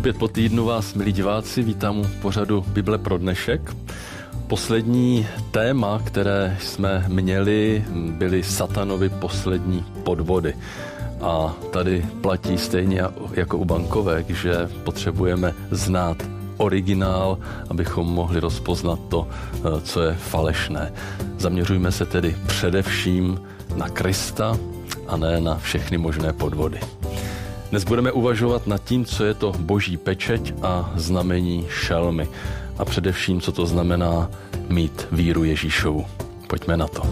Opět po týdnu vás, milí diváci, vítám u pořadu Bible pro dnešek. Poslední téma, které jsme měli, byly satanovi poslední podvody. A tady platí stejně jako u bankovek, že potřebujeme znát originál, abychom mohli rozpoznat to, co je falešné. Zaměřujme se tedy především na Krista a ne na všechny možné podvody. Dnes budeme uvažovat nad tím, co je to boží pečeť a znamení šelmy. A především, co to znamená mít víru Ježíšovu. Pojďme na to.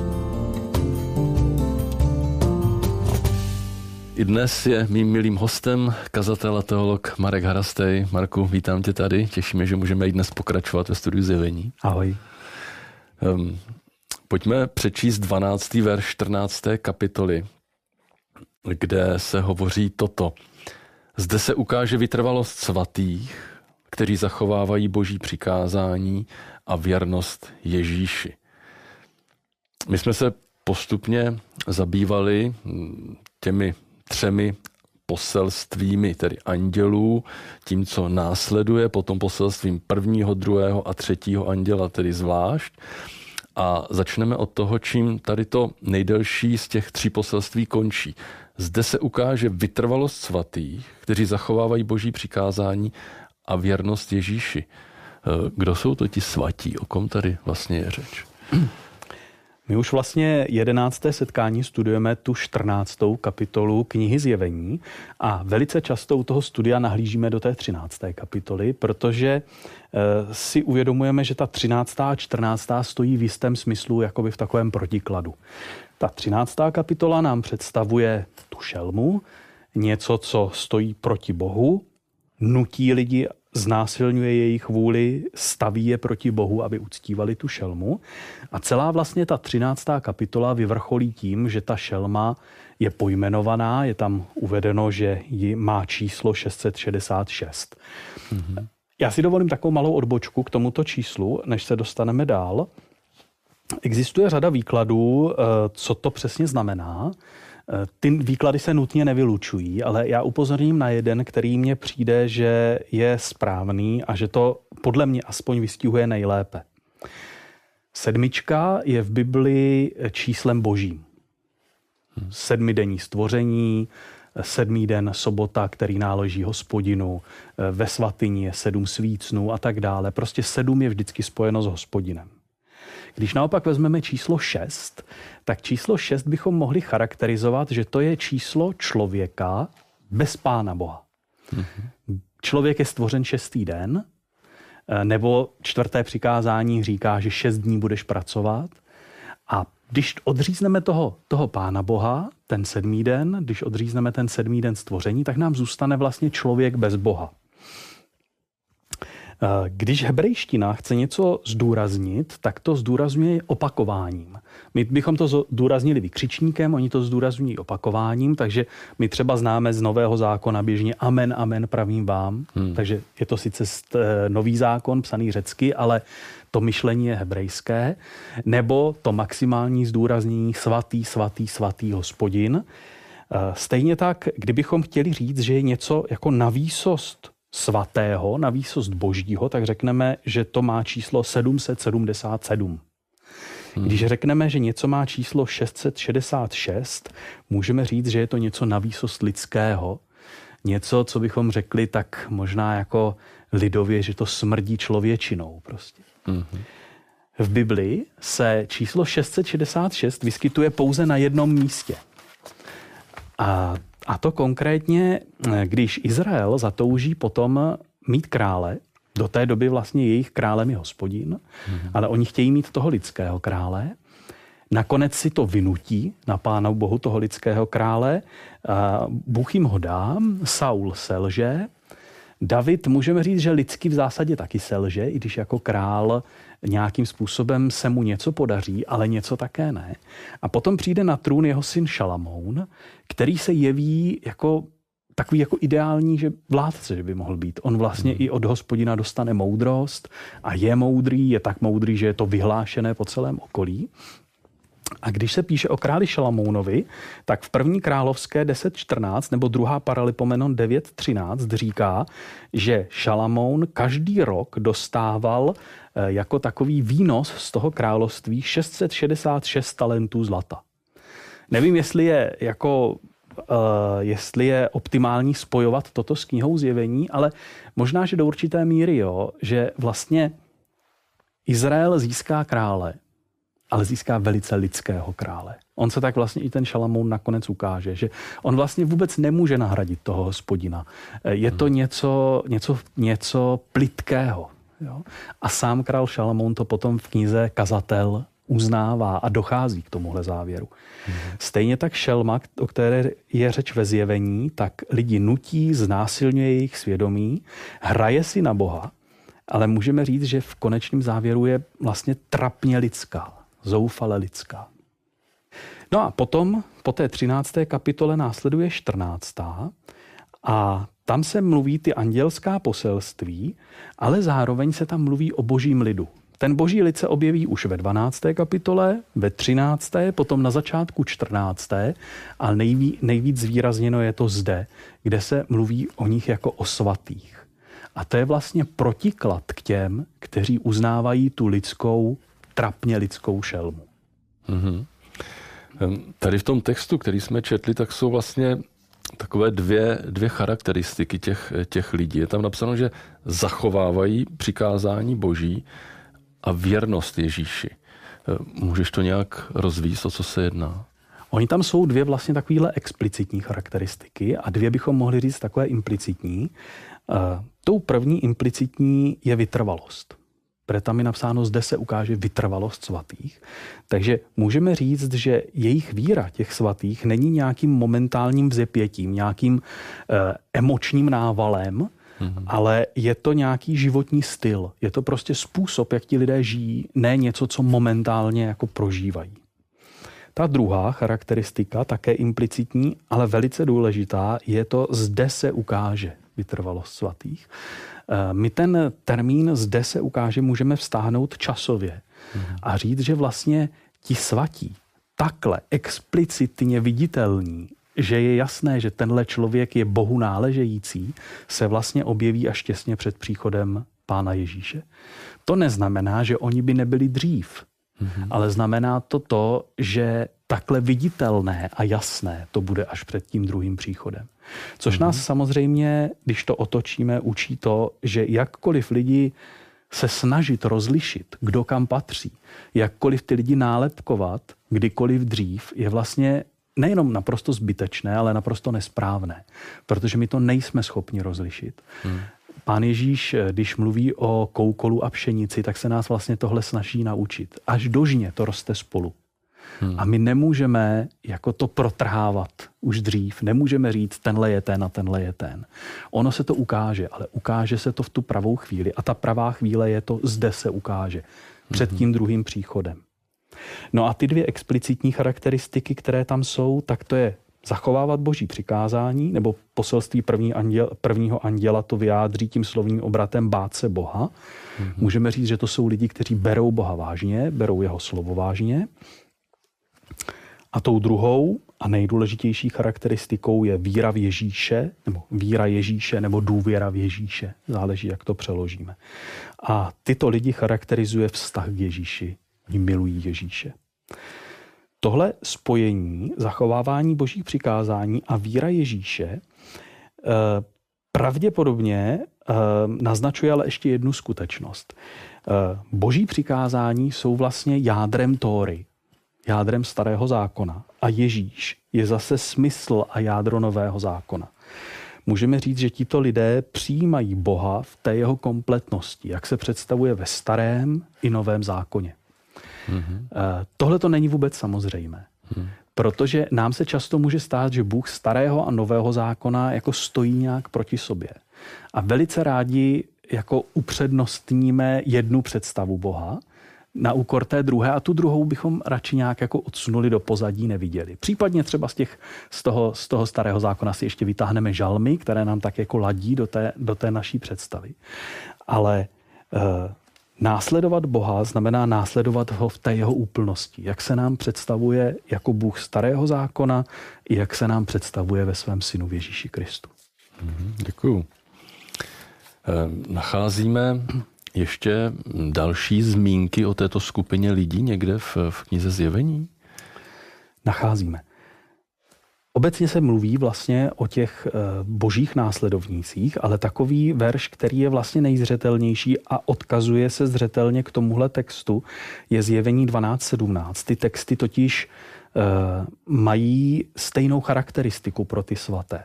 I dnes je mým milým hostem kazatel a teolog Marek Harastej. Marku, vítám tě tady. Těšíme, že můžeme i dnes pokračovat ve studiu zjevení. Ahoj. Um, pojďme přečíst 12. verš 14. kapitoly, kde se hovoří toto. Zde se ukáže vytrvalost svatých, kteří zachovávají boží přikázání a věrnost Ježíši. My jsme se postupně zabývali těmi třemi poselstvími, tedy andělů, tím, co následuje, potom poselstvím prvního, druhého a třetího anděla, tedy zvlášť. A začneme od toho, čím tady to nejdelší z těch tří poselství končí. Zde se ukáže vytrvalost svatých, kteří zachovávají boží přikázání a věrnost Ježíši. Eh, kdo jsou to ti svatí? O kom tady vlastně je řeč? My už vlastně jedenácté setkání studujeme tu 14. kapitolu knihy Zjevení a velice často u toho studia nahlížíme do té 13. kapitoly, protože eh, si uvědomujeme, že ta 13. a 14. stojí v jistém smyslu jakoby v takovém protikladu. Ta 13. kapitola nám představuje tu šelmu, něco, co stojí proti Bohu, nutí lidi, znásilňuje jejich vůli, staví je proti Bohu, aby uctívali tu šelmu. A celá vlastně ta 13. kapitola vyvrcholí tím, že ta šelma je pojmenovaná, je tam uvedeno, že ji má číslo 666. Mm-hmm. Já si dovolím takovou malou odbočku k tomuto číslu, než se dostaneme dál. Existuje řada výkladů, eh, co to přesně znamená. Ty výklady se nutně nevylučují, ale já upozorním na jeden, který mně přijde, že je správný a že to podle mě aspoň vystihuje nejlépe. Sedmička je v Bibli číslem božím. Sedmidenní stvoření, sedmý den sobota, který náleží hospodinu, ve svatyni je sedm svícnů a tak dále. Prostě sedm je vždycky spojeno s hospodinem. Když naopak vezmeme číslo 6, tak číslo 6 bychom mohli charakterizovat, že to je číslo člověka bez Pána Boha. Mm-hmm. Člověk je stvořen šestý den, eh, nebo čtvrté přikázání říká, že šest dní budeš pracovat. A když odřízneme toho, toho Pána Boha, ten sedmý den, když odřízneme ten sedmý den stvoření, tak nám zůstane vlastně člověk bez Boha. Eh, když hebrejština chce něco zdůraznit, tak to zdůrazňuje opakováním. My bychom to zdůraznili vykřičníkem, oni to zdůrazňují opakováním, takže my třeba známe z Nového zákona běžně amen, amen, pravím vám. Hmm. Takže je to sice eh, nový zákon, psaný řecky, ale to myšlení je hebrejské. Nebo to maximální zdůraznění svatý, svatý, svatý hospodin. Eh, stejně tak, kdybychom chtěli říct, že je něco jako navýsost svatého, na výsost božího, tak řekneme, že to má číslo 777. Hmm. Když řekneme, že něco má číslo 666, můžeme říct, že je to něco na výsost lidského, něco, co bychom řekli tak možná jako lidově, že to smrdí člověčinou prostě. Hmm. V Biblii se číslo 666 vyskytuje pouze na jednom místě. A a to konkrétně, eh, když Izrael zatouží potom mít krále, do té doby vlastně jejich králem je hospodin, mm-hmm. ale oni chtějí mít toho lidského krále. Nakonec si to vynutí na pána bohu toho lidského krále. Bůh jim ho dá, Saul selže, David, můžeme říct, že lidsky v zásadě taky selže, i když jako král nějakým způsobem se mu něco podaří, ale něco také ne. A potom přijde na trůn jeho syn Šalamoun, který se jeví jako takový jako ideální, že vládce, že by mohl být. On vlastně hmm. i od hospodina dostane moudrost a je moudrý, je tak moudrý, že je to vyhlášené po celém okolí. A když se píše o králi Šalamounovi, tak v první královské 10.14 nebo druhá Paralipomenon 9.13 říká, že Šalamoun každý rok dostával eh, jako takový výnos z toho království 666 talentů zlata. Nevím, jestli je jako Uh, jestli je optimální spojovat toto s knihou zjevení, ale možná, že do určité míry jo, že vlastně Izrael získá krále, ale získá velice lidského krále. On se tak vlastně i ten Šalamoun nakonec ukáže, že on vlastně vůbec nemůže nahradit toho hospodina. Eh, je to hmm. něco, něco, něco plitkého. Jo? A sám král Šalamoun to potom v knize Kazatel uznává a dochází k tomuhle závěru. Hmm. Stejně tak šelma, o které je řeč ve zjevení, tak lidi nutí, znásilňuje jejich svědomí, hraje si na Boha, ale můžeme říct, že v konečném závěru je vlastně trapně lidská zoufale lidská. No a potom, po té 13. kapitole následuje 14. A tam se mluví ty andělská poselství, ale zároveň se tam mluví o božím lidu. Ten boží lid se objeví už ve 12. kapitole, ve 13., potom na začátku 14., ale nejví, nejvíc zvýrazněno je to zde, kde se mluví o nich jako o svatých. A to je vlastně protiklad k těm, kteří uznávají tu lidskou trapně lidskou šelmu. Mm-hmm. Tady v tom textu, který jsme četli, tak jsou vlastně takové dvě, dvě charakteristiky těch, těch lidí. Je tam napsáno, že zachovávají přikázání boží a věrnost Ježíši. Můžeš to nějak rozvíjet, o co se jedná? Oni tam jsou dvě vlastně takovéhle explicitní charakteristiky a dvě bychom mohli říct takové implicitní. Uh, tou první implicitní je vytrvalost protože tam je napsáno, zde se ukáže vytrvalost svatých. Takže můžeme říct, že jejich víra těch svatých není nějakým momentálním vzepětím, nějakým eh, emočním návalem, mm-hmm. ale je to nějaký životní styl. Je to prostě způsob, jak ti lidé žijí, ne něco, co momentálně jako prožívají. Ta druhá charakteristika, také implicitní, ale velice důležitá, je to zde se ukáže vytrvalost svatých. Eh, my ten termín zde se ukáže, můžeme vztáhnout časově a říct, že vlastně ti svatí takhle explicitně viditelní, že je jasné, že tenhle člověk je Bohu náležející, se vlastně objeví až těsně před příchodem Pána Ježíše. To neznamená, že oni by nebyli dřív, mm-hmm. ale znamená to to, že takhle viditelné a jasné to bude až před tím druhým příchodem. Což mm-hmm. nás samozřejmě, když to otočíme, učí to, že jakkoliv lidi se snažit rozlišit, kdo kam patří, jakkoliv ty lidi nálepkovat, kdykoliv dřív, je vlastně nejenom naprosto zbytečné, ale naprosto nesprávné, protože my to nejsme schopni rozlišit. Hmm. Pán Ježíš, když mluví o koukolu a pšenici, tak se nás vlastně tohle snaží naučit. Až do žně to roste spolu. Hmm. A my nemůžeme jako to protrhávat už dřív. Nemůžeme říct, tenhle je ten a tenhle je ten. Ono se to ukáže, ale ukáže se to v tu pravou chvíli. A ta pravá chvíle je to, zde se ukáže. Před tím druhým příchodem. No a ty dvě explicitní charakteristiky, které tam jsou, tak to je zachovávat boží přikázání, nebo poselství první anděl, prvního anděla to vyjádří tím slovním obratem bát se Boha. Mm-hmm. Můžeme říct, že to jsou lidi, kteří berou Boha vážně, berou jeho slovo vážně a tou druhou a nejdůležitější charakteristikou je víra v Ježíše, nebo víra Ježíše, nebo důvěra v Ježíše. Záleží, jak to přeložíme. A tyto lidi charakterizuje vztah k Ježíši. Oni milují Ježíše. Tohle spojení, zachovávání božích přikázání a víra Ježíše eh, pravděpodobně eh, naznačuje ale ještě jednu skutečnost. Eh, boží přikázání jsou vlastně jádrem Tóry, jádrem starého zákona a Ježíš je zase smysl a jádro nového zákona. Můžeme říct, že tito lidé přijímají Boha v té jeho kompletnosti, jak se představuje ve starém i novém zákoně. Mm-hmm. Tohle to není vůbec samozřejmé. Mm. Protože nám se často může stát, že Bůh starého a nového zákona jako stojí nějak proti sobě. A velice rádi jako upřednostníme jednu představu Boha na úkor té druhé a tu druhou bychom radši nějak jako odsunuli do pozadí, neviděli. Případně třeba z, těch, z, toho, z toho starého zákona si ještě vytáhneme žalmy, které nám tak jako ladí do té, do té naší představy. Ale uh, Následovat Boha znamená následovat ho v té jeho úplnosti. Jak se nám představuje jako Bůh starého zákona, i jak se nám představuje ve svém synu Ježíši Kristu. Mhm, děkuju. Eh, nacházíme ještě další zmínky o této skupině lidí někde v, v knize Zjevení? Nacházíme. Obecně se mluví vlastně o těch eh, božích následovnících, ale takový verš, který je vlastně nejzřetelnější a odkazuje se zřetelně k tomuhle textu, je zjevení 12.17. Ty texty totiž uh, mají stejnou charakteristiku pro ty svaté.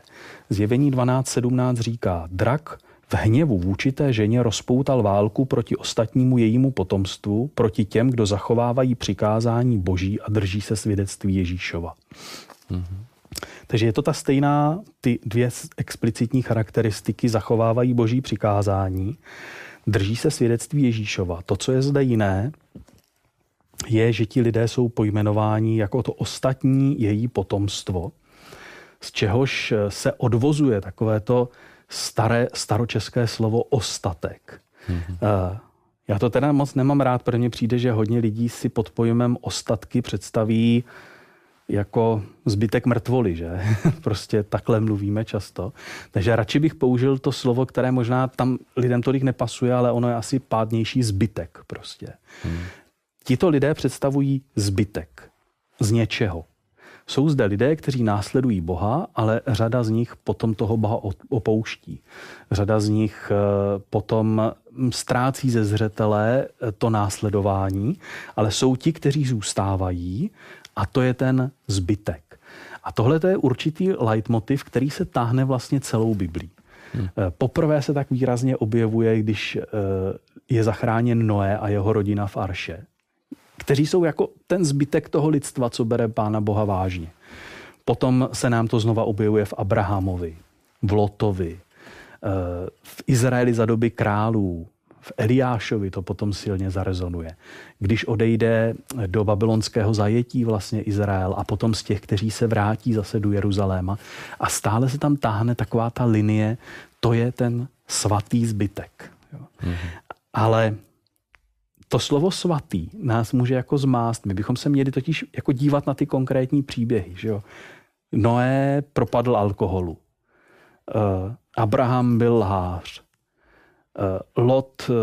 Zjevení 12.17 říká, drak v hněvu vůči té ženě rozpoutal válku proti ostatnímu jejímu potomstvu, proti těm, kdo zachovávají přikázání boží a drží se svědectví Ježíšova. Mm-hmm. Takže je to ta stejná, ty dvě explicitní charakteristiky zachovávají boží přikázání, drží se svědectví Ježíšova. To, co je zde jiné, je, že ti lidé jsou pojmenováni jako to ostatní její potomstvo, z čehož se odvozuje takové to staré, staročeské slovo ostatek. Mm-hmm. Já to teda moc nemám rád, protože mně přijde, že hodně lidí si pod pojmem ostatky představí jako zbytek mrtvoly, že? prostě takhle mluvíme často. Takže radši bych použil to slovo, které možná tam lidem tolik nepasuje, ale ono je asi pádnější zbytek prostě. Hmm. Tito lidé představují zbytek z něčeho. Jsou zde lidé, kteří následují Boha, ale řada z nich potom toho Boha opouští. Řada z nich eh, potom ztrácí ze zřetele eh, to následování, ale jsou ti, kteří zůstávají a to je ten zbytek. A tohle je určitý leitmotiv, který se táhne vlastně celou Biblí. Hmm. Eh, poprvé se tak výrazně objevuje, když je zachráněn Noé a jeho rodina v Arše, kteří jsou jako ten zbytek toho lidstva, co bere Pána Boha vážně. Potom se nám to znova objevuje v Abrahamovi, v Lotovi, eh, v Izraeli za doby králů, v Eliášovi to potom silně zarezonuje. Když odejde do babylonského zajetí vlastně Izrael a potom z těch, kteří se vrátí zase do Jeruzaléma a stále se tam táhne taková ta linie, to je ten svatý zbytek. Jo. Mm-hmm. Ale to slovo svatý nás může jako zmást. My bychom se měli totiž jako dívat na ty konkrétní příběhy. Že jo? Noé propadl alkoholu. Uh, Abraham byl lhář. Eh, Lot eh,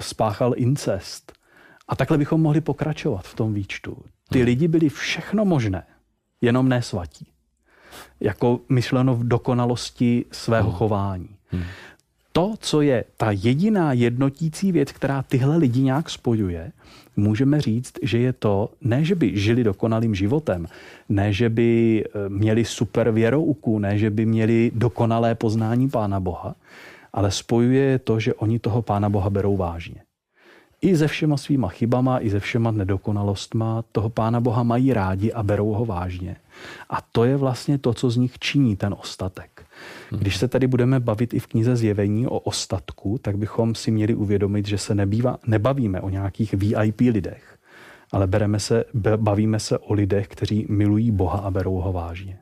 spáchal incest. A takhle bychom mohli pokračovat v tom výčtu. Ty lidi byli všechno možné, jenom ne svatí. Jako myšleno v dokonalosti svého hmm. chování. Hmm. To, co je ta jediná jednotící věc, která tyhle lidi nějak spojuje, můžeme říct, že je to, ne, že by žili dokonalým životem, ne, že by eh, měli super věrouku, ne, že by měli dokonalé poznání Pána Boha, ale spojuje je to, že oni toho Pána Boha berou vážně. I se všema svýma chybama, i se všema nedokonalostma toho Pána Boha mají rádi a berou ho vážně. A to je vlastně to, co z nich činí ten ostatek. Když se tady budeme bavit i v knize Zjevení o ostatku, tak bychom si měli uvědomit, že se nebýva, nebavíme o nějakých VIP lidech, ale bereme se, bavíme se o lidech, kteří milují Boha a berou ho vážně.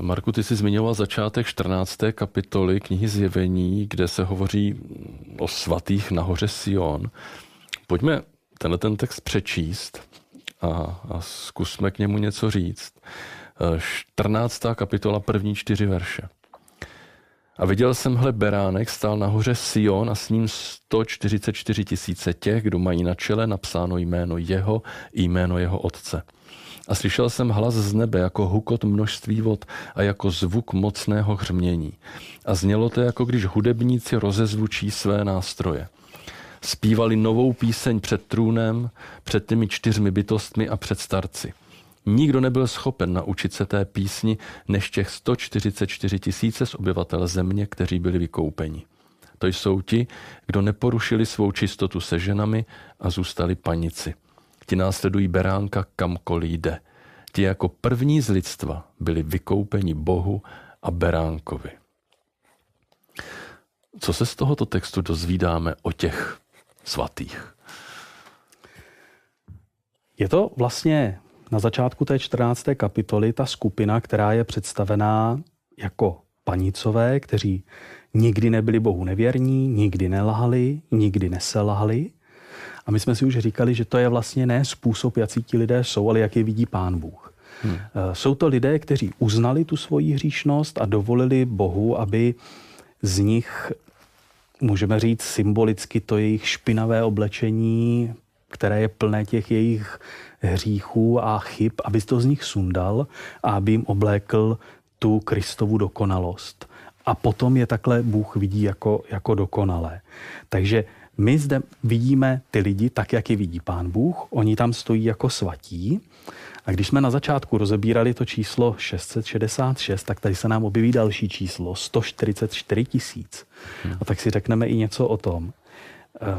Marku, ty jsi zmiňoval začátek 14. kapitoly knihy Zjevení, kde se hovoří o svatých nahoře Sion. Pojďme tenhle ten text přečíst a, a zkusme k němu něco říct. 14. Eh, kapitola, první čtyři verše. A viděl jsem, hle, beránek stál nahoře Sion a s ním 144 tisíce těch, kdo mají na čele napsáno jméno jeho i jméno jeho otce. A slyšel jsem hlas z nebe jako hukot množství vod a jako zvuk mocného hřmění. A znělo to, jako když hudebníci rozezvučí své nástroje. Spívali novou píseň před trůnem, před těmi čtyřmi bytostmi a před starci. Nikdo nebyl schopen naučit se té písni než těch 144 tisíce z obyvatel země, kteří byli vykoupeni. To jsou ti, kdo neporušili svou čistotu se ženami a zůstali panici. Ti následují beránka kamkoliv jde. Ti jako první z lidstva byli vykoupeni Bohu a beránkovi. Co se z tohoto textu dozvídáme o těch svatých? Je to vlastně na začátku té 14. kapitoly ta skupina, která je představená jako panicové, kteří nikdy nebyli Bohu nevěrní, nikdy nelhali, nikdy neselhali. A my jsme si už říkali, že to je vlastně ne způsob, jaký ti lidé jsou, ale jak je vidí Pán Bůh. Hmm. Jsou to lidé, kteří uznali tu svoji hříšnost a dovolili Bohu, aby z nich, můžeme říct symbolicky, to jejich špinavé oblečení, které je plné těch jejich hříchů a chyb, aby to z nich sundal a aby jim oblékl tu Kristovu dokonalost. A potom je takhle Bůh vidí jako, jako dokonalé. Takže my zde vidíme ty lidi tak, jak je vidí Pán Bůh. Oni tam stojí jako svatí. A když jsme na začátku rozebírali to číslo 666, tak tady se nám objeví další číslo, 144 tisíc. Hmm. A tak si řekneme i něco o tom.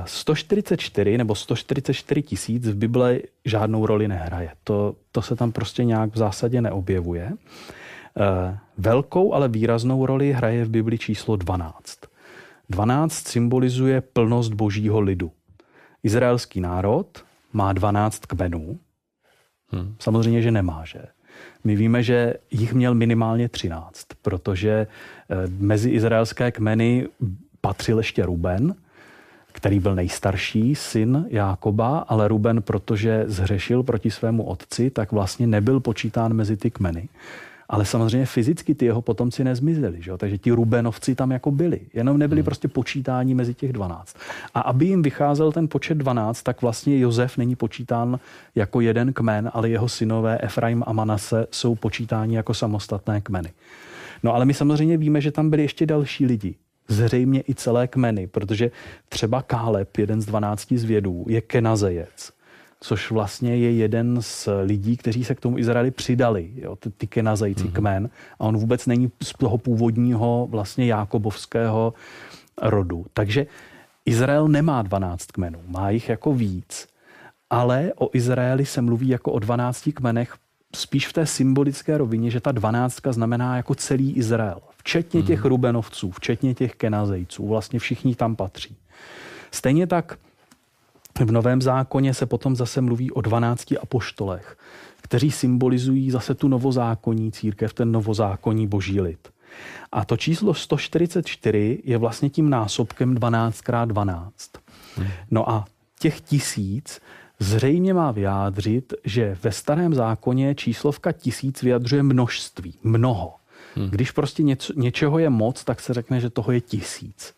144 eh, nebo 144 tisíc v Bible žádnou roli nehraje. To, to se tam prostě nějak v zásadě neobjevuje. Eh, velkou, ale výraznou roli hraje v Bibli číslo 12. 12 symbolizuje plnost božího lidu. Izraelský národ má 12 kmenů. Hmm. Samozřejmě, že nemá, že? My víme, že jich měl minimálně 13, protože eh, mezi izraelské kmeny patřil ještě Ruben, který byl nejstarší syn Jákoba, ale Ruben, protože zhřešil proti svému otci, tak vlastně nebyl počítán mezi ty kmeny. Ale samozřejmě fyzicky ty jeho potomci nezmizeli, že jo? takže ti Rubenovci tam jako byli, jenom nebyli hmm. prostě počítání mezi těch 12. A aby jim vycházel ten počet 12, tak vlastně Josef není počítán jako jeden kmen, ale jeho synové Efraim a Manase jsou počítáni jako samostatné kmeny. No ale my samozřejmě víme, že tam byli ještě další lidi, zřejmě i celé kmeny, protože třeba Káleb, jeden z 12 zvědů, je kenazejec což vlastně je jeden z lidí, kteří se k tomu Izraeli přidali, jo, ty, kenazající mm-hmm. kmen. A on vůbec není z toho původního vlastně Jákobovského rodu. Takže Izrael nemá 12 kmenů, má jich jako víc. Ale o Izraeli se mluví jako o 12 kmenech spíš v té symbolické rovině, že ta dvanáctka znamená jako celý Izrael. Včetně těch mhm. Rubenovců, včetně těch Kenazejců. Vlastně všichni tam patří. Stejně tak v Novém zákoně se potom zase mluví o 12 apoštolech, kteří symbolizují zase tu novozákonní církev, ten novozákonní boží lid. A to číslo 144 je vlastně tím násobkem 12x12. No a těch tisíc zřejmě má vyjádřit, že ve starém zákoně číslovka tisíc vyjadřuje množství, mnoho. Hmm. Když prostě něco, něčeho je moc, tak se řekne, že toho je tisíc.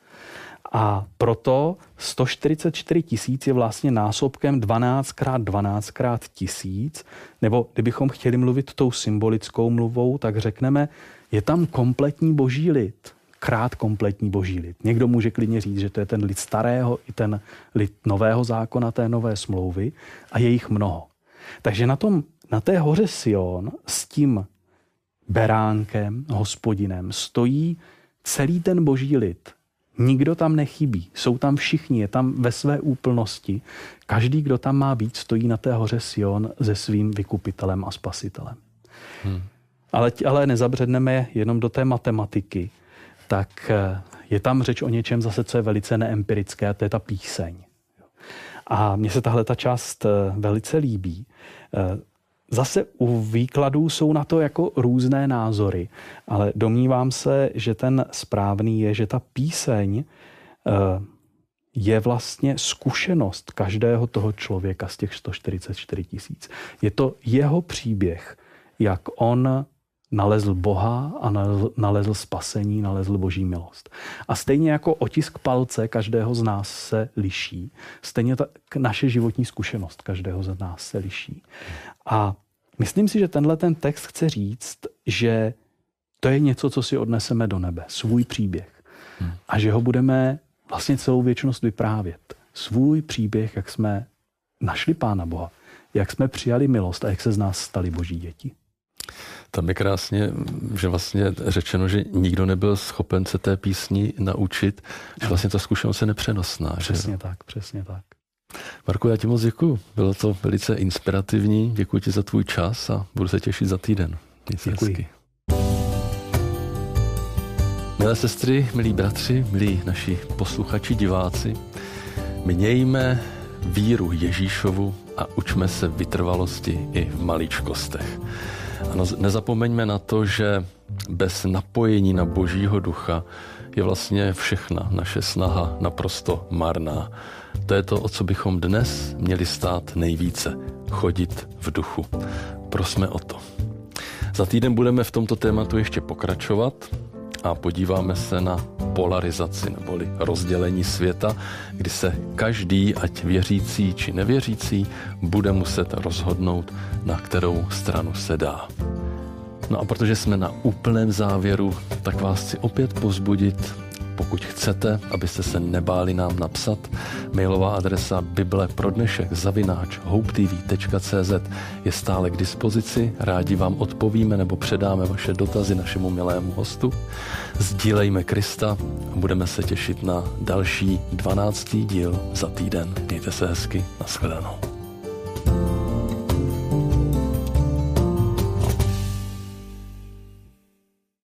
A proto 144 tisíc je vlastně násobkem 12 krát 12 krát tisíc, nebo kdybychom chtěli mluvit tou symbolickou mluvou, tak řekneme, je tam kompletní boží lid, krát kompletní boží lid. Někdo může klidně říct, že to je ten lid starého i ten lid nového zákona, té nové smlouvy a je jich mnoho. Takže na, tom, na té hoře Sion s tím beránkem, hospodinem, stojí celý ten boží lid, Nikdo tam nechybí, jsou tam všichni, je tam ve své úplnosti. Každý, kdo tam má být, stojí na té hoře Sion se svým vykupitelem a spasitelem. Hmm. Ale, ale nezabředneme jenom do té matematiky, tak eh, je tam řeč o něčem zase, co je velice neempirické, a to je ta píseň. A mně se tahle ta část eh, velice líbí. Zase u výkladů jsou na to jako různé názory, ale domnívám se, že ten správný je, že ta píseň eh, je vlastně zkušenost každého toho člověka z těch 144 tisíc. Je to jeho příběh, jak on nalezl Boha a nalezl, nalezl spasení, nalezl boží milost. A stejně jako otisk palce každého z nás se liší, stejně tak naše životní zkušenost každého z nás se liší. A myslím si, že tenhle ten text chce říct, že to je něco, co si odneseme do nebe, svůj příběh. Hmm. A že ho budeme vlastně celou věčnost vyprávět. Svůj příběh, jak jsme našli Pána Boha, jak jsme přijali milost a jak se z nás stali boží děti. Tam je krásně, že vlastně řečeno, že nikdo nebyl schopen se té písni naučit, že vlastně ta zkušenost je nepřenosná. Přesně že? tak, přesně tak. Marku, já ti moc děkuji. Bylo to velice inspirativní. Děkuji ti za tvůj čas a budu se těšit za týden. Měj děkuji. Hezky. Milé sestry, milí bratři, milí naši posluchači, diváci, mějme víru Ježíšovu a učme se vytrvalosti i v maličkostech. A nezapomeňme na to, že bez napojení na Božího ducha je vlastně všechna naše snaha naprosto marná. To je to, o co bychom dnes měli stát nejvíce. Chodit v duchu. Prosme o to. Za týden budeme v tomto tématu ještě pokračovat a podíváme se na polarizaci neboli rozdělení světa, kdy se každý, ať věřící či nevěřící, bude muset rozhodnout, na kterou stranu se dá. No a protože jsme na úplném závěru, tak vás chci opět pozbudit, pokud chcete, abyste se nebáli nám napsat, mailová adresa bible pro dnešek zavináč hopetv.cz je stále k dispozici. Rádi vám odpovíme nebo předáme vaše dotazy našemu milému hostu. Sdílejme Krista a budeme se těšit na další 12. díl za týden. Mějte se hezky. Naschledanou.